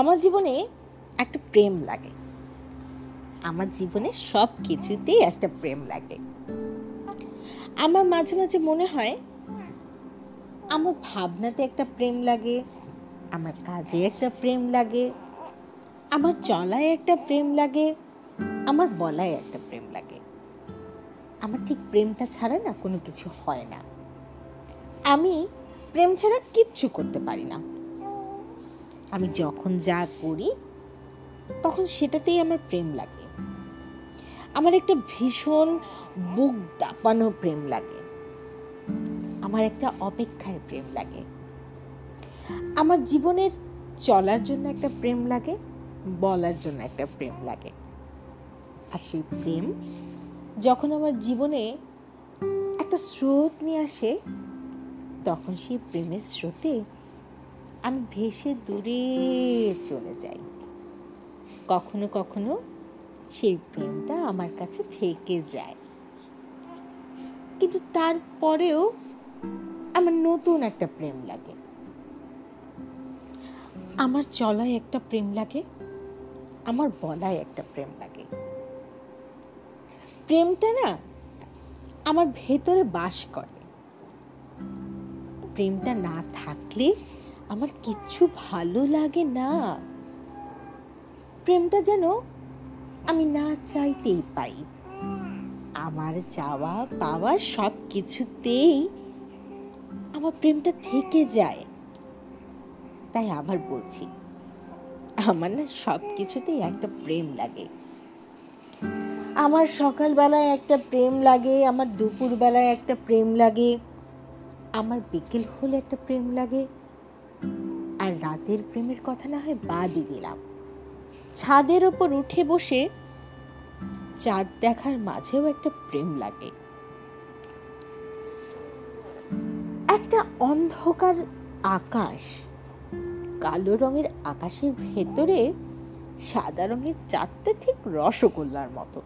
আমার জীবনে একটা প্রেম লাগে। আমার জীবনে সব কিছুতেই একটা প্রেম লাগে। আমার মাঝে মাঝে মনে হয়, আমার ভাবনাতে একটা প্রেম লাগে, আমার কাজে একটা প্রেম লাগে, আমার চলায় একটা প্রেম লাগে, আমার বলায় একটা প্রেম লাগে। আমার ঠিক প্রেমটা ছাড়া না কোনো কিছু হয় না। আমি প্রেম ছাড়া কিচ্ছু করতে পারি না। আমি যখন যা করি, তখন সেটাতেই আমার প্রেম লাগে। আমার একটা ভীষণ বুক দাপানো প্রেম লাগে। আমার একটা অপেক্ষায় প্রেম লাগে। আমার জীবনের চলার জন্য একটা প্রেম লাগে, বলার জন্য একটা প্রেম লাগে। আর সেই প্রেম যখন আমার জীবনে একটা স্রোত নিয়ে আসে, তখন সেই প্রেমের স্রোতে আমি ভেসে দূরে চলে যাই। কখনো কখনো সেই প্রেমটা আমার কাছে থেকে যায়। কিন্তু তারপরেও আমার নতুন একটা প্রেম লাগে। আমার চলায় একটা প্রেম লাগে, আমার বলায় একটা প্রেম লাগে। প্রেমটা না আমার ভেতরে বাস করে। প্রেমটা না থাকলে আমার কিচ্ছু ভালো লাগে না। প্রেমটা যেন আমি না চাইতেই পাই আমার চাওয়া পাওয়া সব কিছুতেই আমার প্রেমটা থেকে যায়। তাই আবার বলছি, আমার না সব কিছুতেই একটা প্রেম লাগে। আমার সকালবেলায় একটা প্রেম লাগে, আমার দুপুরবেলায় একটা প্রেম লাগে। আমার বিকেল হলে একটা প্রেম লাগে। আর রাতের প্রেমের কথা না হয় বাদই দিলাম। ছাদের ওপর উঠে বসে চাঁদ দেখার মাঝেও একটা প্রেম লাগে। একটা অন্ধকার আকাশ, কালো রঙের আকাশের ভেতরে সাদা রঙের চাঁদটা ঠিক রসগোল্লার মতো।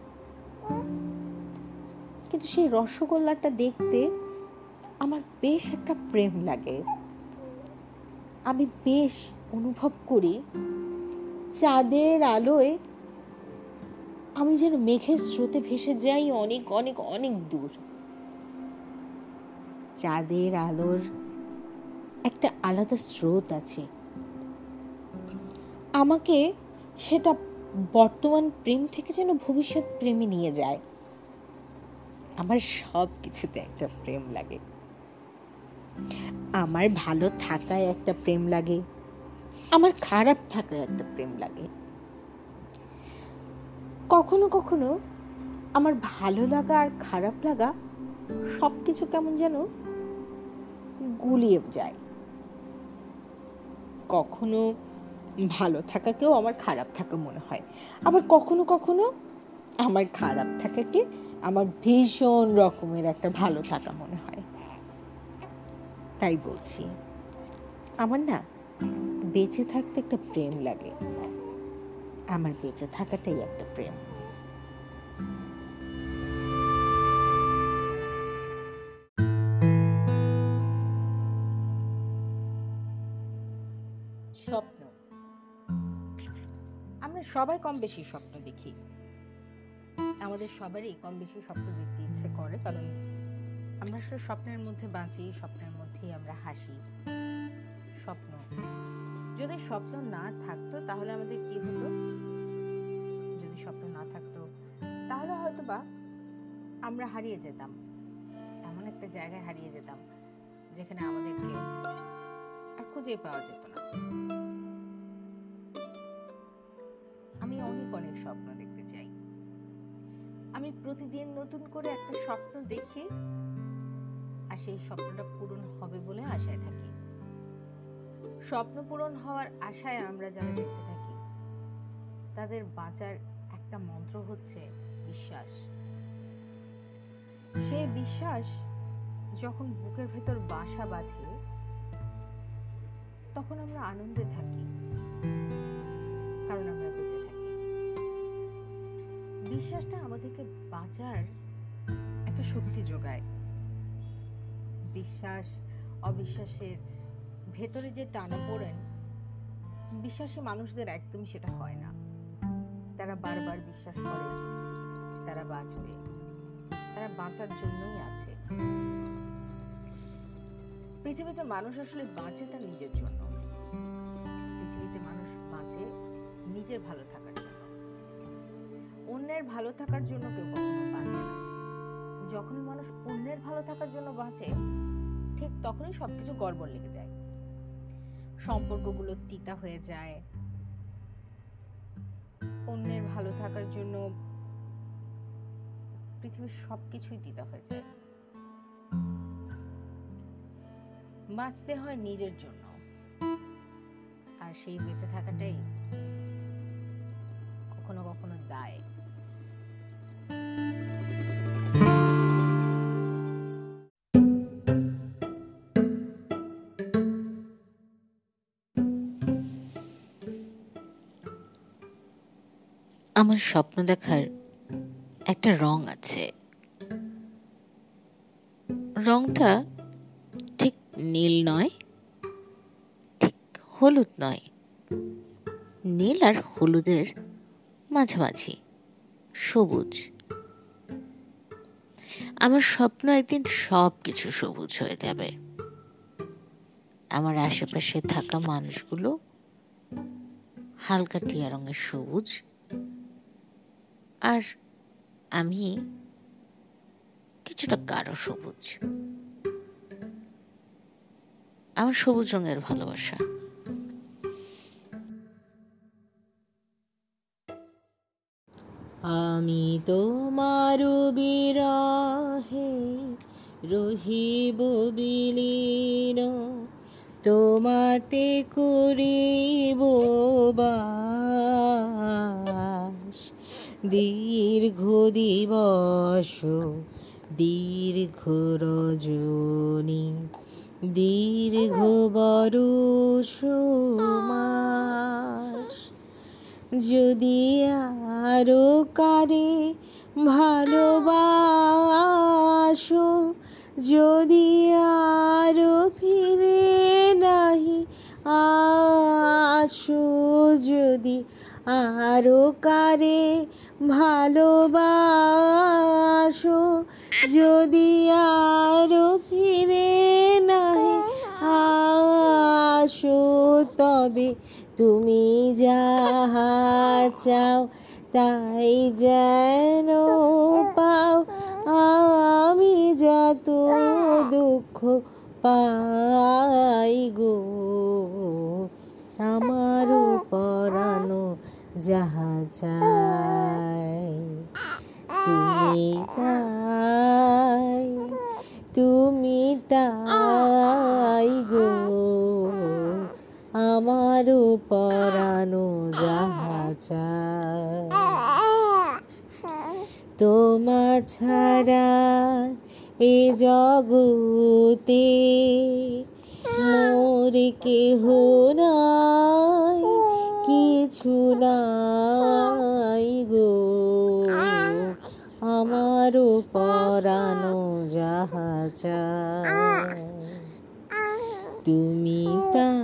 কিন্তু সেই রসগোল্লাটা দেখতে আমার বেশ একটা প্রেম লাগে। আমি বেশ অনুভব করি চাঁদের আলোয় আমি যেন মেঘের স্রোতে ভেসে যাই অনেক অনেক অনেক দূর। চাঁদের আলোর একটা আলাদা স্রোত আছে। আমাকে সেটা বর্তমান প্রেম থেকে যেন ভবিষ্যৎ প্রেমে নিয়ে যায়। আমার সব কিছুতে একটা প্রেম লাগে। আমার ভালো থাকায় একটা প্রেম লাগে, আমার খারাপ থাকায় একটা প্রেম লাগে। কখনো কখনো আমার ভালো লাগা আর খারাপ লাগা সব কিছু কেমন যেন গুলিয়ে যায়। কখনো ভালো থাকাকেও আমার খারাপ থাকা মনে হয়, আবার কখনো কখনো আমার খারাপ থাকাকে আমার ভীষণ রকমের একটা ভালো থাকা মনে হয়। তাই বলছি। আমার না বেঁচে থাকতে একটা প্রেম লাগে। আমার বেঁচে থাকাটাই একটা প্রেম। স্বপ্ন। আমরা সবাই কম বেশি স্বপ্ন দেখি। আমাদের সবারই কম বেশি স্বপ্ন দেখতে ইচ্ছে করে, কারণ আমরা স্বপ্নের মধ্যে বাঁচি, স্বপ্নের মধ্যেই আমরা হাসি, স্বপ্ন। যদি স্বপ্ন না থাকতো, তাহলে আমাদের কি হতো? যদি স্বপ্ন না থাকতো, তাহলে হয়তো বা আমরা হারিয়ে যেতাম। এমন একটা জায়গায় হারিয়ে যেতাম, যেখানে আমাদেরকে আর খুঁজে পাওয়া যেত না। আমি অনেক অনেক স্বপ্ন দেখতে চাই। আমি প্রতিদিন নতুন করে একটা স্বপ্ন দেখি আর সেই স্বপ্নটা পূরণ হবে বলে আশায় থাকি। স্বপ্ন পূরণ হওয়ার আশায় আমরা যারা বেঁচে থাকি, তাদের বাঁচার একটা মন্ত্র হচ্ছে বিশ্বাস। সেই বিশ্বাস যখন বুকের ভেতর বাসা বাঁধে, তখন আমরা আনন্দে থাকি, কারণ আমরা বেঁচে থাকি। বিশ্বাসটা আমাদেরকে বাঁচার একটা শক্তি যোগায়। বিশ্বাস, অবিশ্বাসের ভেতরে যে টানা পড়েন বিশ্বাসী মানুষদের একদমই সেটা হয় না। তারা বারবার বিশ্বাস করে, তারা বাঁচবে, তারা বাঁচার জন্যই আছে। পৃথিবীতে মানুষ আসলে বাঁচে তার নিজের জন্য। পৃথিবীতে মানুষ বাঁচে নিজের ভালো থাকার জন্য। অন্যের ভালো থাকার জন্য কেউ কখনো বাঁচে না। যখনই মানুষ অন্যের ভালো থাকার জন্য বাঁচে, ঠিক তখনই সবকিছু গড়বড় লেগে যায়। সম্পর্কগুলো তিতা হয়ে যায়। অন্যের ভালো থাকার জন্য পৃথিবীর সবকিছুই তিতা হয়ে যায়। বাঁচতে হয় নিজের জন্য। আর সেই বেঁচে থাকাটাই কখনো কখনো দায়। আমার স্বপ্ন দেখার একটা রং আছে। রংটা ঠিক নীল নয়, ঠিক হলুদ নয়। নীল আর হলুদের মাঝামাঝি, সবুজ। আমার স্বপ্ন একদিন সব কিছু সবুজ হয়ে যাবে। আমার আশেপাশে থাকা মানুষগুলো হালকা টিয়া রঙের সবুজ আর আমি কিছুটা গাঢ় সবুজ। আমার সবুজ রঙের ভালোবাসা। আমি তোমার বিরহে রহিব বিলীন, তোমাতে করিব বাস। দীর্ঘ দিবস দীর্ঘ রজনী দীর্ঘ বরুষ মাস। যদি আরও কারে ভালোবাসো, যদি আরও ফিরে নাহি আসো, যদি আরও কারে ভালোবাসো। যদি আরও ফিরে নাহি আসো, তবে তুমি যাহা চাও তাই যেন পাও। আমি যত দুঃখ পাই গো, আমার পরানো যাহা চাই তুমি তাই তুমি তাই গো। আমার পরানো যাহা তোমা ছাড়া এ জগতে মোর কেহ নাই, কিছু নাই গো। আমার পরানো যাহা তুমি তাই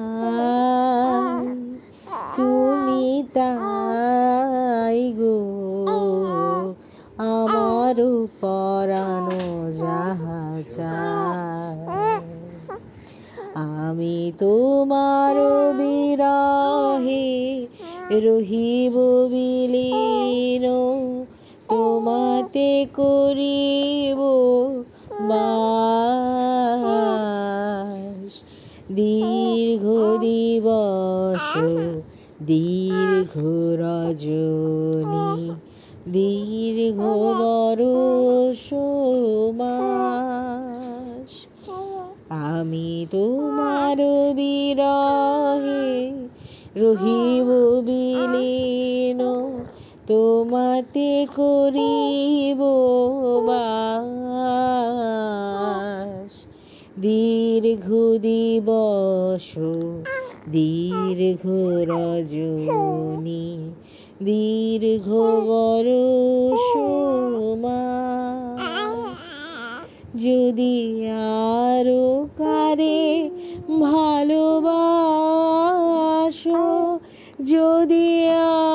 করিব বাস দীর্ঘ দিবস দীর্ঘ রজনী দীর্ঘ বরষ মাস। আমি তোমার বিরহে রহিব বিলীন তোমাতে করিব বাস। দীর্ঘ দিবস, দীর্ঘ রজনী, দীর্ঘ বরষ যদি আরও কারে ভালোবাসো, যদি আরও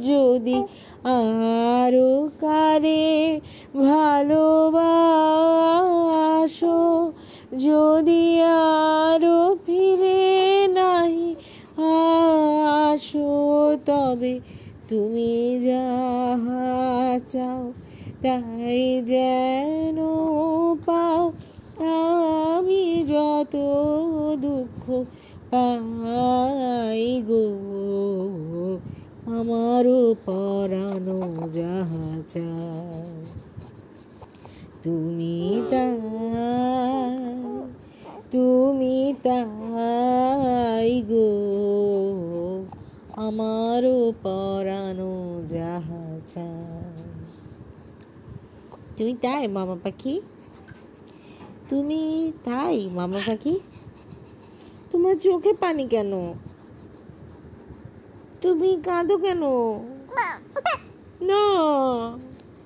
যদি আরও কারে ভালোবাসো, যদি আরও ফিরে নাই আসো, তবে তুমি যাহা চাও তাই যেন পাও। আমি যত দুঃখ পাই গো। আমারও পরানো যাহা তুমি তাই তুমি তাই গো। আমারও পরানো যাহা তুমি তাই মামা পাখি, তুমি তাই মামা পাখি। তোমার চোখে পানি কেন? তুমি কাঁদো কেন? না।